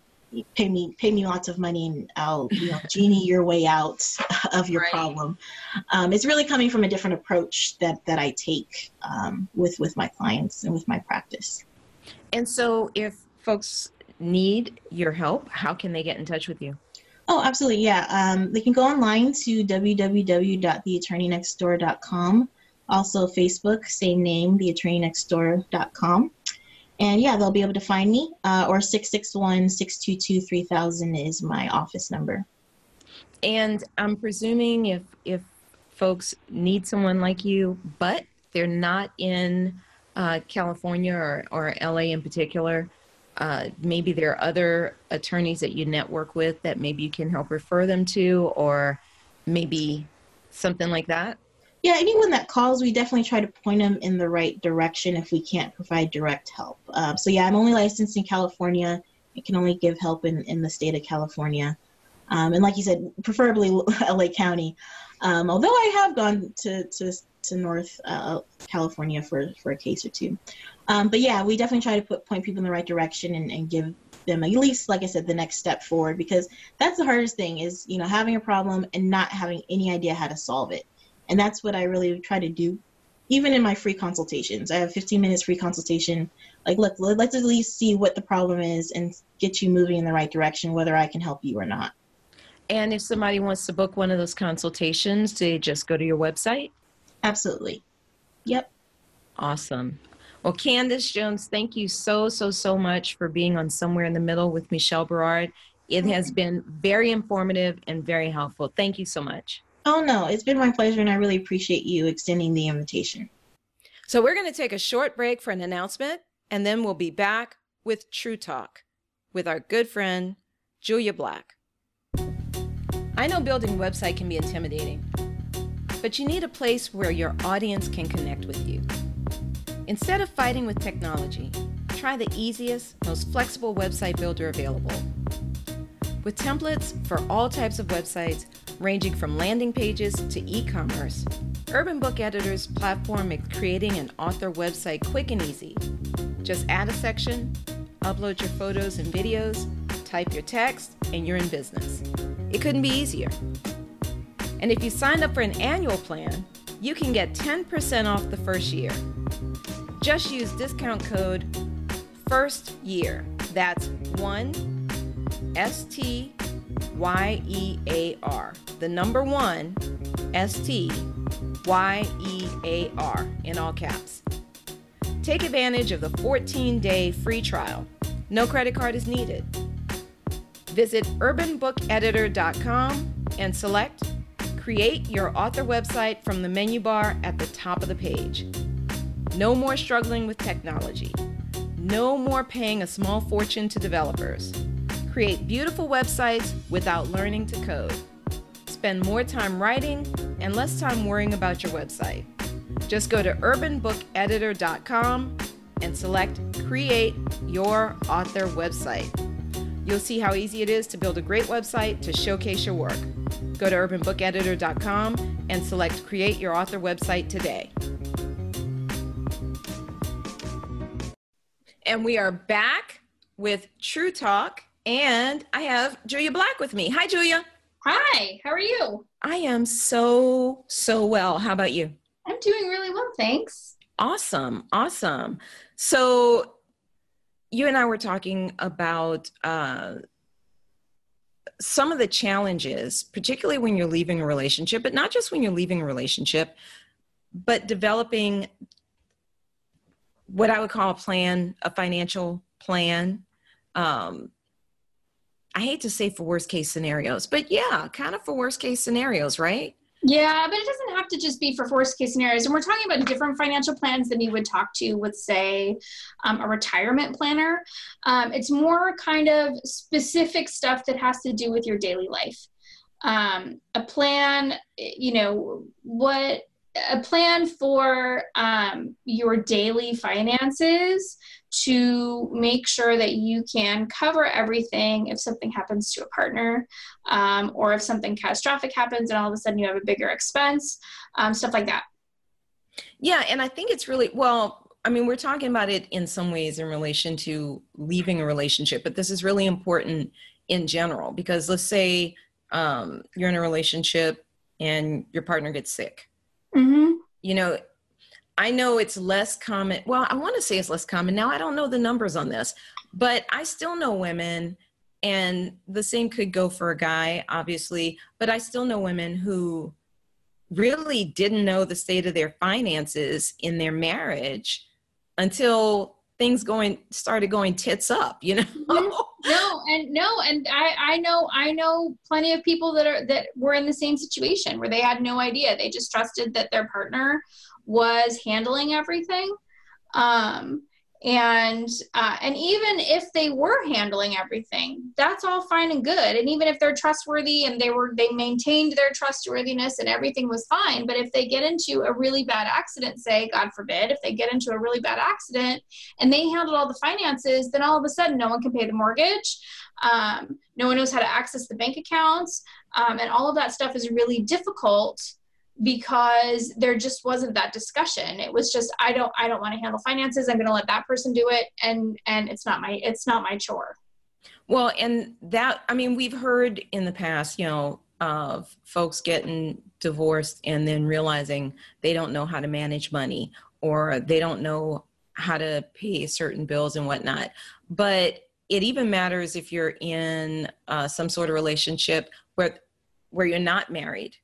pay me pay me lots of money and I'll you know genie your way out of your right. problem. Um, it's really coming from a different approach that that I take um, with with my clients and with my practice. And so, if folks need your help, how can they get in touch with you? Oh, absolutely. Yeah. Um, they can go online to www.theattorneynextdoor.com. Also, Facebook, same name, theattorneynextdoor.com. And yeah, they'll be able to find me. Uh, or 661 622 3000 is my office number. And I'm presuming if, if folks need someone like you, but they're not in uh, California or, or LA in particular, uh, maybe there are other attorneys that you network with that maybe you can help refer them to, or maybe something like that? Yeah, anyone that calls, we definitely try to point them in the right direction if we can't provide direct help. Uh, so, yeah, I'm only licensed in California. I can only give help in, in the state of California. Um, and like you said, preferably LA County. Um, although I have gone to, to to North uh, California for, for a case or two. Um, but yeah, we definitely try to put point people in the right direction and, and give them at least like i said the next step forward because that's the hardest thing is you know having a problem and not having any idea how to solve it. And that's what i really try to do even in my free consultations. I have 15 minutes free consultation. Like look let's at least see what the problem is and get you moving in the right direction whether i can help you or not. And if somebody wants to book one of those consultations do they just go to your website? Absolutely. Yep. Awesome well, Candace Jones, thank you so, so, so much for being on Somewhere in the Middle with Michelle Berard. It has mm-hmm. been very informative and very helpful. Thank you so much. Oh, no, it's been my pleasure, and I really appreciate you extending the invitation. So, we're going to take a short break for an announcement, and then we'll be back with True Talk with our good friend, Julia Black. I know building a website can be intimidating, but you need a place where your audience can connect with you. Instead of fighting with technology, try the easiest, most flexible website builder available. With templates for all types of websites, ranging from landing pages to e commerce, Urban Book Editor's platform makes creating an author website quick and easy. Just add a section, upload your photos and videos, type your text, and you're in business. It couldn't be easier. And if you sign up for an annual plan, you can get 10% off the first year. Just use discount code FIRST YEAR. That's one S T Y E A R. The number one S T Y E A R in all caps. Take advantage of the 14 day free trial. No credit card is needed. Visit urbanbookeditor.com and select Create your author website from the menu bar at the top of the page. No more struggling with technology. No more paying a small fortune to developers. Create beautiful websites without learning to code. Spend more time writing and less time worrying about your website. Just go to urbanbookeditor.com and select Create Your Author Website. You'll see how easy it is to build a great website to showcase your work. Go to urbanbookeditor.com and select Create Your Author Website today. And we are back with True Talk, and I have Julia Black with me. Hi, Julia. Hi, how are you? I am so, so well. How about you? I'm doing really well, thanks. Awesome, awesome. So, you and I were talking about uh, some of the challenges, particularly when you're leaving a relationship, but not just when you're leaving a relationship, but developing what I would call a plan, a financial plan. Um, I hate to say for worst case scenarios, but yeah, kind of for worst case scenarios, right? Yeah, but it doesn't have to just be for worst case scenarios. And we're talking about different financial plans than you would talk to with, say, um, a retirement planner. Um, it's more kind of specific stuff that has to do with your daily life. Um, a plan, you know, what a plan for um, your daily finances to make sure that you can cover everything if something happens to a partner um, or if something catastrophic happens and all of a sudden you have a bigger expense, um, stuff like that. Yeah, and I think it's really well. I mean, we're talking about it in some ways in relation to leaving a relationship, but this is really important in general because let's say um, you're in a relationship and your partner gets sick Mm-hmm. You know, I know it's less common. Well, I want to say it's less common. Now, I don't know the numbers on this, but I still know women, and the same could go for a guy, obviously, but I still know women who really didn't know the state of their finances in their marriage until things going started going tits up you know? Mm-hmm. no and no and i i know i know plenty of people that are that were in the same situation where they had no idea. They just trusted that their partner was handling everything. Um and uh, and even if they were handling everything that's all fine and good. And even if they're trustworthy and they were they maintained their trustworthiness and everything was fine but if they get into a really bad accident say god forbid if they get into a really bad accident and they handled all the finances then all of a sudden no one can pay the mortgage. Um, no one knows how to access the bank accounts. Um, and all of that stuff is really difficult because there just wasn't that discussion. It was just i don't i don't want to handle finances i'm going to let that person do it and and it's not my it's not my chore. Well, and that, I mean, we've heard in the past, you know, of folks getting divorced and then realizing they don't know how to manage money or they don't know how to pay certain bills and whatnot. But it even matters if you're in uh, some sort of relationship where where you're not married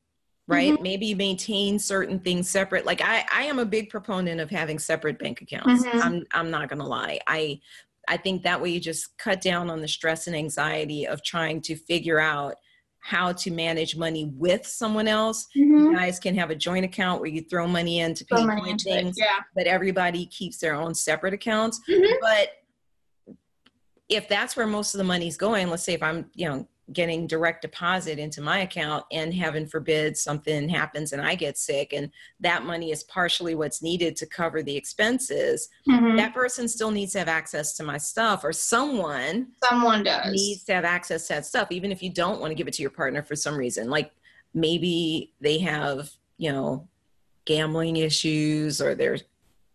right mm-hmm. maybe you maintain certain things separate like i i am a big proponent of having separate bank accounts mm-hmm. i'm i'm not gonna lie i i think that way you just cut down on the stress and anxiety of trying to figure out how to manage money with someone else. Mm-hmm. You guys can have a joint account where you throw money in to pay for things, yeah. but everybody keeps their own separate accounts. Mm-hmm. But if that's where most of the money's going, let's say if I'm, you know, getting direct deposit into my account and heaven forbid something happens and I get sick and that money is partially what's needed to cover the expenses, mm-hmm. that person still needs to have access to my stuff or someone someone does needs to have access to that stuff even if you don't want to give it to your partner for some reason like maybe they have, you know, gambling issues or they're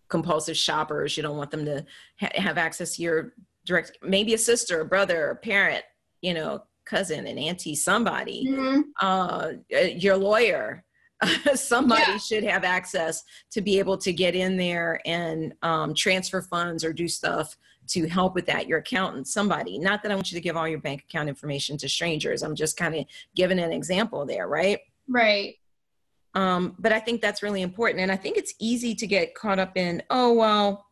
compulsive shoppers, you don't want them to ha- have access to your direct maybe a sister, a brother, a parent, you know, cousin, an auntie, somebody, mm-hmm. uh, your lawyer. somebody Yeah. should have access to be able to get in there and um, transfer funds or do stuff to help with that. Your accountant, somebody. Not that I want you to give all your bank account information to strangers. I'm just kind of giving an example there, right? right Um, but I think that's really important. And I think it's easy to get caught up in, oh, well,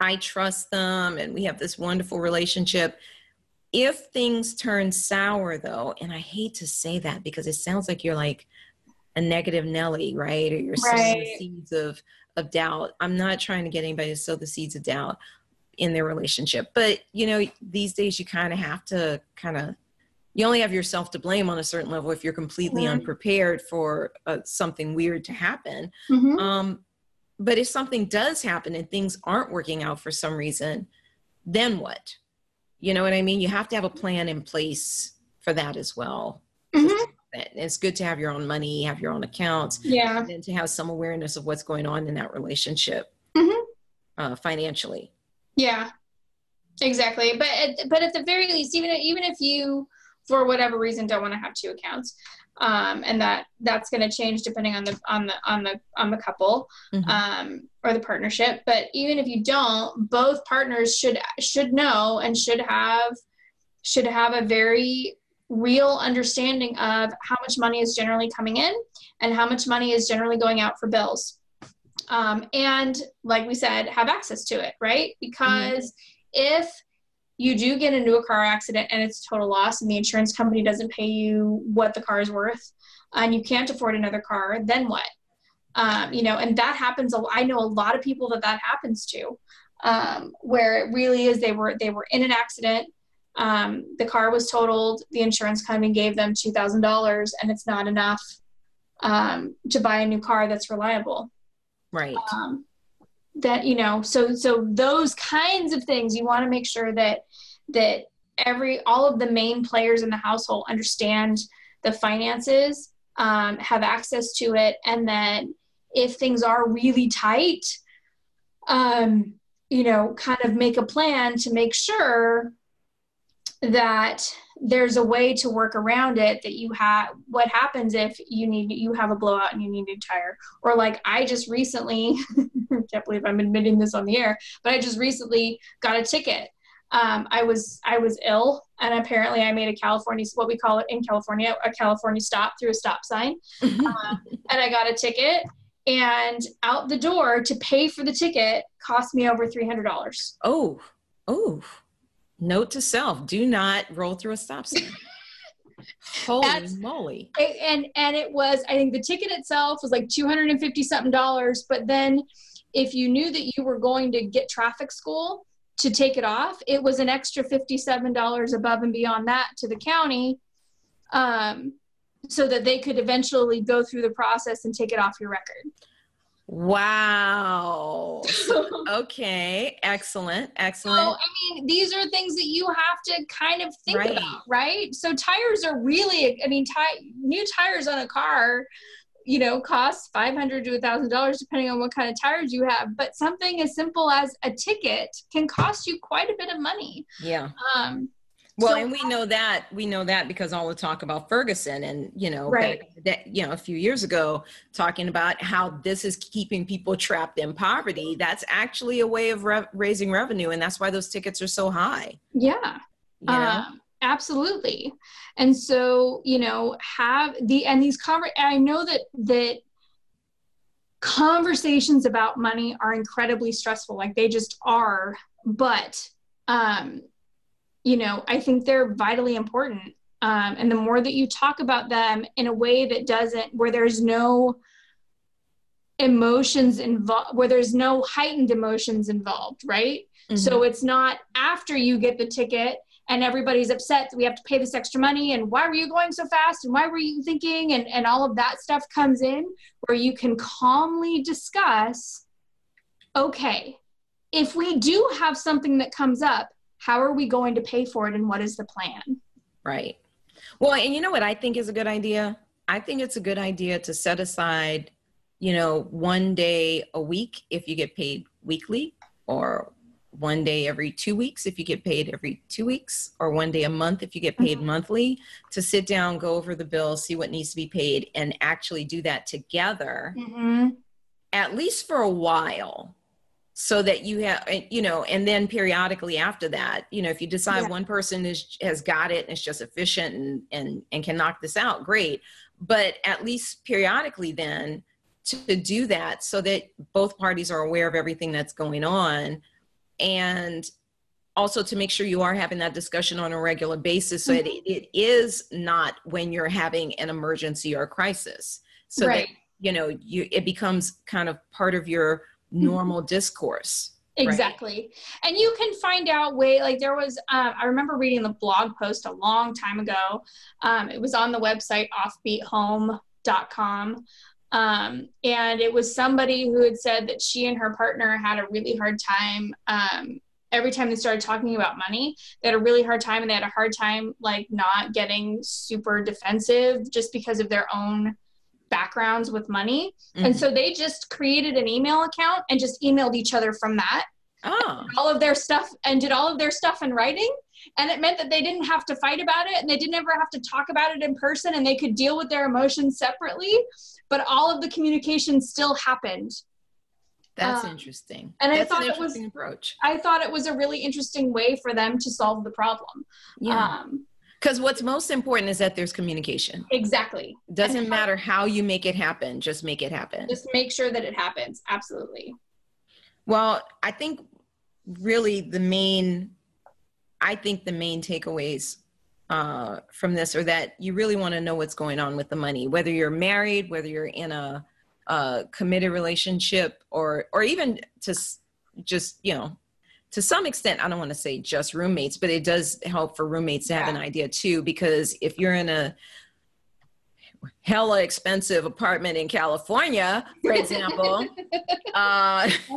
I trust them and we have this wonderful relationship. If things turn sour, though, and I hate to say that because it sounds like you're like a negative Nelly, right? Or you're sowing the Right. seeds of, of doubt. I'm not trying to get anybody to sow the seeds of doubt in their relationship. But, you know, these days you kind of have to kind of you only have yourself to blame on a certain level if you're completely Mhm. unprepared for uh, something weird to happen. Mhm. Um, but if something does happen and things aren't working out for some reason, then what? You know what I mean? You have to have a plan in place for that as well. Mhm. It's good to have your own money, have your own accounts, yeah and to have some awareness of what's going on in that relationship Mhm. uh, financially. Yeah, exactly. But at, but at the very least, even even if you, for whatever reason, don't want to have two accounts, um, and that that's going to change depending on the on the on the on the couple Mhm. um, or the partnership. But even if you don't, both partners should should know and should have should have a very real understanding of how much money is generally coming in and how much money is generally going out for bills um, and like we said have access to it right because if you do get into a car accident and it's total loss and the insurance company doesn't pay you what the car is worth and you can't afford another car then what um, you know and that happens i know a lot of people that that happens to um, where it really is they were they were in an accident um, the car was totaled the insurance company gave them $2000 and it's not enough um, to buy a new car that's reliable Right. That you know so so those kinds of things you want to make sure that that every all of the main players in the household understand the finances um, have access to it and then if things are really tight um, you know kind of make a plan to make sure that there's a way to work around it that you have what happens if you need you have a blowout and you need a new tire or like i just recently can't believe i'm admitting this on the air but i just recently got a ticket. Um, i was i was ill and apparently i made a california what we call it in california a california stop through a stop sign. Um, and i got a ticket and out the door to pay for the ticket cost me over $300 Oh, oh. Note to self: Do not roll through a stop sign. Holy That's- moly! And and it was i think the ticket itself was like 250 something dollars but then if you knew that you were going to get traffic school to take it off it was an extra 57 dollars above and beyond that to the county um, so that they could eventually go through the process and take it off your record Wow. Okay. Excellent. Excellent. So. I mean, these are things that you have to kind of think Right. about, right? So, tires are really, I mean, ti- new tires on a car, you know, cost five hundred to a thousand dollars depending on what kind of tires you have. But something as simple as a ticket can cost you quite a bit of money. Yeah. Um, Well, So- and we know that we know that because all the talk about Ferguson and you know Right. that you know a few years ago talking about how this is keeping people trapped in poverty. That's actually a way of re- raising revenue, and that's why those tickets are so high. yeah You know? Um, absolutely and so you know have the and these conver- i know that that conversations about money are incredibly stressful like they just are but um you know i think they're vitally important um, and the more that you talk about them in a way that doesn't where there's no emotions involved where there's no heightened emotions involved right Mhm. so it's not after you get the ticket and everybody's upset that we have to pay this extra money and why were you going so fast and why were you thinking and, and all of that stuff comes in where you can calmly discuss okay if we do have something that comes up how are we going to pay for it and what is the plan Right. Well, and you know what I think is a good idea? I think it's a good idea to set aside, you know, one day a week if you get paid weekly, or one day every two weeks if you get paid every two weeks, or one day a month if you get paid Mhm. monthly, to sit down, go over the bill, see what needs to be paid, and actually do that together mm-hmm. at least for a while so that you have eh, you know and then periodically after that you know if you decide Yeah. one person is has got it and is just efficient and and and can knock this out great. But at least periodically then to do that so that both parties are aware of everything that's going on and also to make sure you are having that discussion on a regular basis so that mm-hmm. it, is not when you're having an emergency or a crisis. So right. that you know you it becomes kind of part of your normal discourse right? Exactly. And you can find out way like there was um, I remember reading the blog post a long time ago. Um, it was on the website offbeathome.com. Um, and it was somebody who had said that she and her partner had a really hard time um, every time they started talking about money they had a really hard time and they had a hard time like not getting super defensive just because of their own backgrounds with money. And Mhm. so they just created an email account and just emailed each other from that. Oh. All of their stuff and did all of their stuff in writing. And it meant that they didn't have to fight about it and they didn't ever have to talk about it in person and they could deal with their emotions separately. But all of the communication still happened. That's um, interesting. and I thought an it was- approach. I thought it was a really interesting way for them to solve the problem. Yeah. Um, because what's most important is that there's communication. Exactly. Doesn't And- matter how you make it happen just make it happen. Just make sure that it happens. Absolutely. Well, I think really the main, I think the main takeaways uh, from this are that you really want to know what's going on with the money, whether you're married, whether you're in a, a committed relationship, or or even to s- just you know, to some extent, I don't want to say just roommates, but it does help for roommates to have an idea too, because if you're in a hella expensive apartment in California, for example. uh,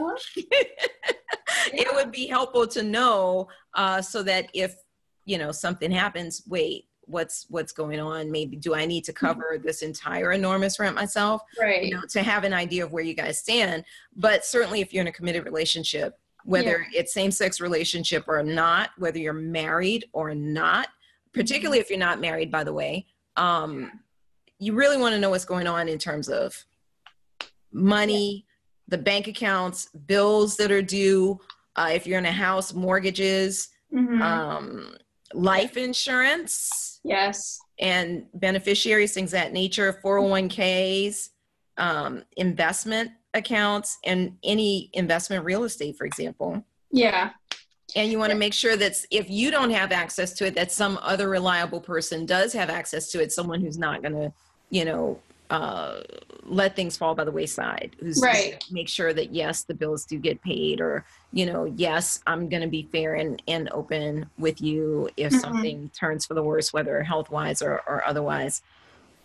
it would be helpful to know uh, so that if you know something happens wait what's what's going on? Maybe do i need to cover this entire enormous rent myself? Right. you know to have an idea of where you guys stand. But certainly if you're in a committed relationship whether it's same-sex relationship or not whether you're married or not particularly if you're not married by the way um, you really want to know what's going on in terms of money the bank accounts bills that are due uh, if you're in a house mortgages Mhm. um, life insurance yes. and beneficiaries, things of that nature, 401ks, um, investment accounts, and any investment real estate, for example. yeah And you want to make sure that if you don't have access to it, that some other reliable person does have access to it, someone who's not going to, you know, uh, let things fall by the wayside. Who's Right. make sure that yes, the bills do get paid, or you know, yes, I'm going to be fair and, and open with you if Mhm. something turns for the worse, whether health wise or, or otherwise.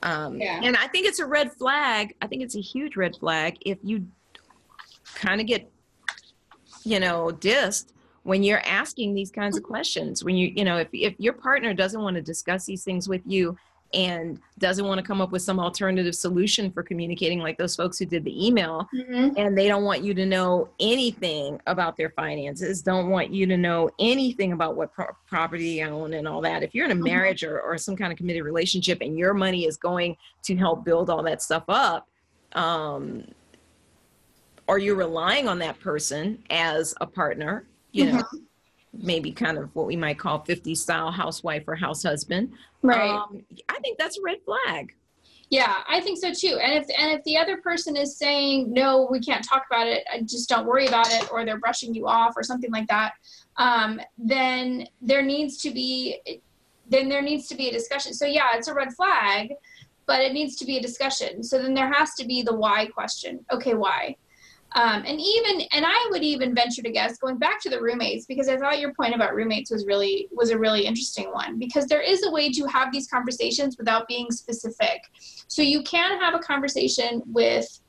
Um, Yeah. And I think it's a red flag. I think it's a huge red flag if you kind of get, you know, dissed when you're asking these kinds of questions. When you, you know, if, if your partner doesn't want to discuss these things with you and doesn't want to come up with some alternative solution for communicating like those folks who did the email mm-hmm. and they don't want you to know anything about their finances don't want you to know anything about what pro- property you own and all that if you're in a mm-hmm. marriage or, or some kind of committed relationship and your money is going to help build all that stuff up um, or you're relying on that person as a partner you know mm-hmm maybe kind of what we might call 50 style housewife or house husband. Right. Um, i think that's a red flag. Yeah i think so too. And if and if the other person is saying no we can't talk about it. Just don't worry about it or they're brushing you off or something like that um, then there needs to be then there needs to be a discussion. So yeah it's a red flag but it needs to be a discussion. So then there has to be the why question. Okay why um, and even and I would even venture to guess going back to the roommates because I thought your point about roommates was really was a really interesting one because there is a way to have these conversations without being specific. So you can have a conversation with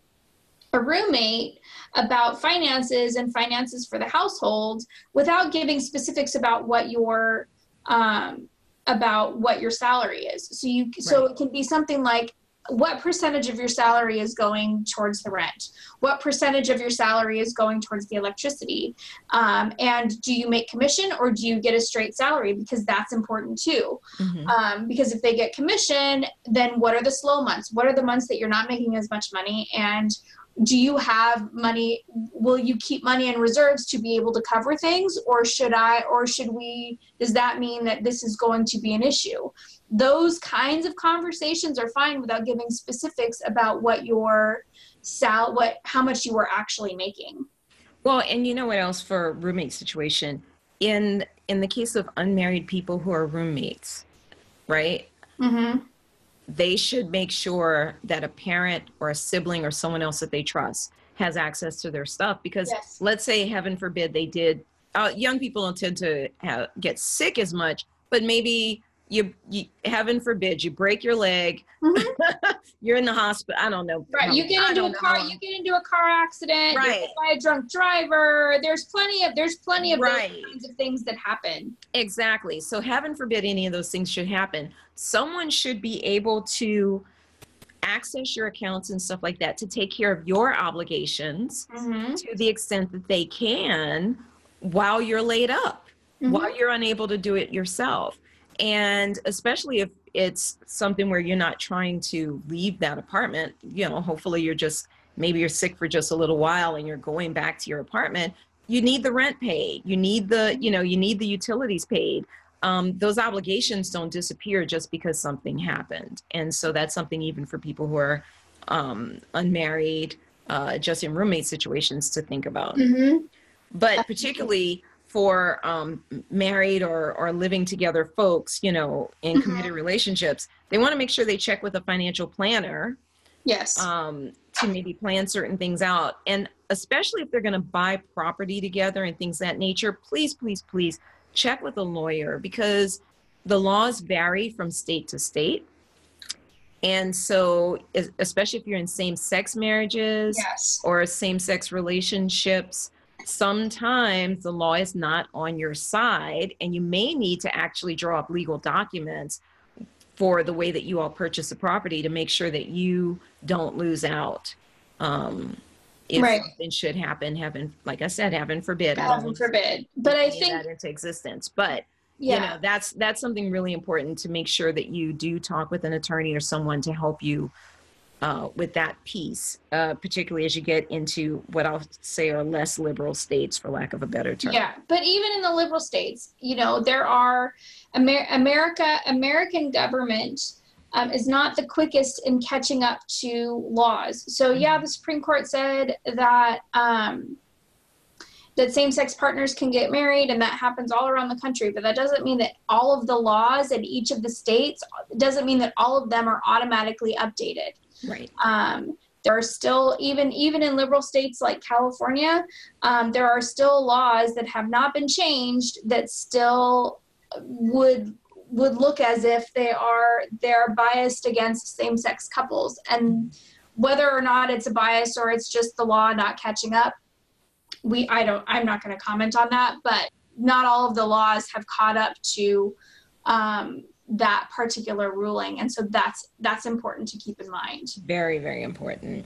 a roommate about finances and finances for the household without giving specifics about what your um, about what your salary is. So you right. so it can be something like what percentage of your salary is going towards the rent? What percentage of your salary is going towards the electricity? Um, and do you make commission or do you get a straight salary? Because that's important too. Mm-hmm. um, because if they get commission then what are the slow months? What are the months that you're not making as much money? And do you have money will you keep money in reserves to be able to cover things or should i or should we does that mean that this is going to be an issue? Those kinds of conversations are fine without giving specifics about what your sal what how much you were actually making. Well and you know what else for roommate situation? In in the case of unmarried people who are roommates right? Mm-hmm. They should make sure that a parent or a sibling or someone else that they trust has access to their stuff because yes. let's say heaven forbid they did uh, young people don't tend to have, get sick as much but maybe you, you heaven forbid you break your leg mm-hmm. you're in the hospital i don't know right you get into a car know. you get into a car accident right by a drunk driver there's plenty of there's plenty of right. kinds of things that happen exactly so heaven forbid any of those things should happen someone should be able to access your accounts and stuff like that to take care of your obligations mm-hmm. to the extent that they can while you're laid up mm-hmm. while you're unable to do it yourself and especially if it's something where you're not trying to leave that apartment you know hopefully you're just maybe you're sick for just a little while and you're going back to your apartment you need the rent paid you need the you know you need the utilities paid um, those obligations don't disappear just because something happened and so that's something even for people who are um, unmarried uh, just in roommate situations to think about mm-hmm. but particularly for um, married or, or living together folks, you know, in mm-hmm. committed relationships, they want to make sure they check with a financial planner. Yes. Um, to maybe plan certain things out. And especially if they're going to buy property together and things that nature, please, please, please check with a lawyer because the laws vary from state to state. And so, especially if you're in same sex marriages yes. or same sex relationships, sometimes the law is not on your side and you may need to actually draw up legal documents for the way that you all purchase the property to make sure that you don't lose out um, if right. something should happen heaven like i said heaven forbid heaven forbid but i think that into existence but yeah. you know that's that's something really important to make sure that you do talk with an attorney or someone to help you uh, with that piece, uh, particularly as you get into what I'll say are less liberal states, for lack of a better term. Yeah, but even in the liberal states, you know, there are Amer- America, American government um, is not the quickest in catching up to laws. So yeah, mm-hmm. the Supreme Court said that. Um, that same-sex partners can get married and that happens all around the country but that doesn't mean that all of the laws in each of the states doesn't mean that all of them are automatically updated Right. Um, there are still even even in liberal states like California, um, there are still laws that have not been changed that still would would look as if they are they're biased against same-sex couples. And whether or not it's a bias or it's just the law not catching up we i don't i'm not going to comment on that but not all of the laws have caught up to um, that particular ruling. And so that's that's important to keep in mind. Very very important.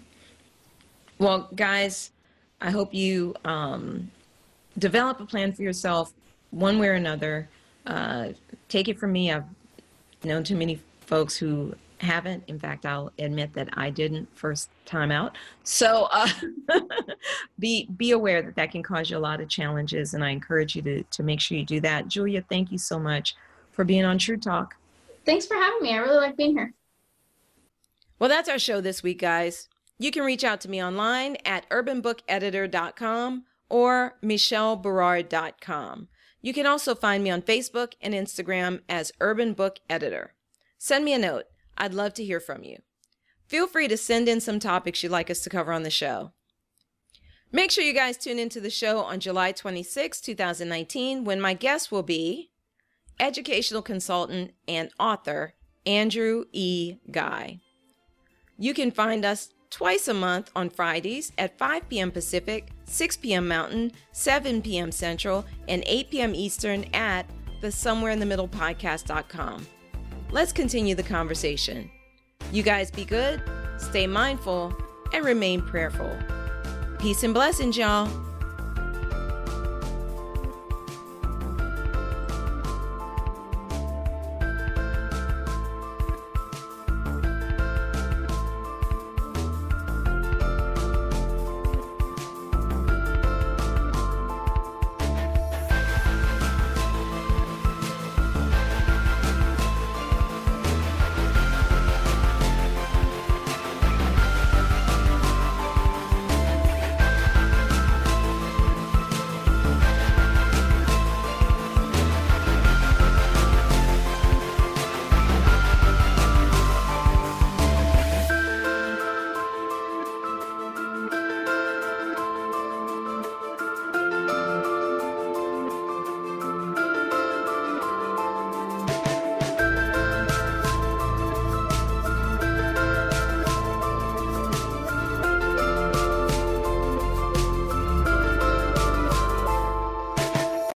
Well guys i hope you um, develop a plan for yourself one way or another. Uh, take it from me i've known too many folks who haven't in fact i'll admit that i didn't first time out so uh, be be aware that that can cause you a lot of challenges and i encourage you to to make sure you do that julia thank you so much for being on True Talk. Thanks for having me. I really like being here. Well, that's our show this week, guys. You can reach out to me online at urbanbookeditor.com or michelleberard.com. You can also find me on Facebook and Instagram as Urban Book Editor. Send me a note. I'd love to hear from you. Feel free to send in some topics you'd like us to cover on the show. Make sure you guys tune into the show on July 26, 2019, when my guest will be educational consultant, and author, Andrew E. Guy. You can find us twice a month on Fridays at 5 p.m. Pacific, 6 p.m. Mountain, 7 p.m. Central, and 8 p.m. Eastern at the Somewhere in the Middle podcast.com. Let's continue the conversation. You guys be good, stay mindful, and remain prayerful. Peace and blessings, y'all.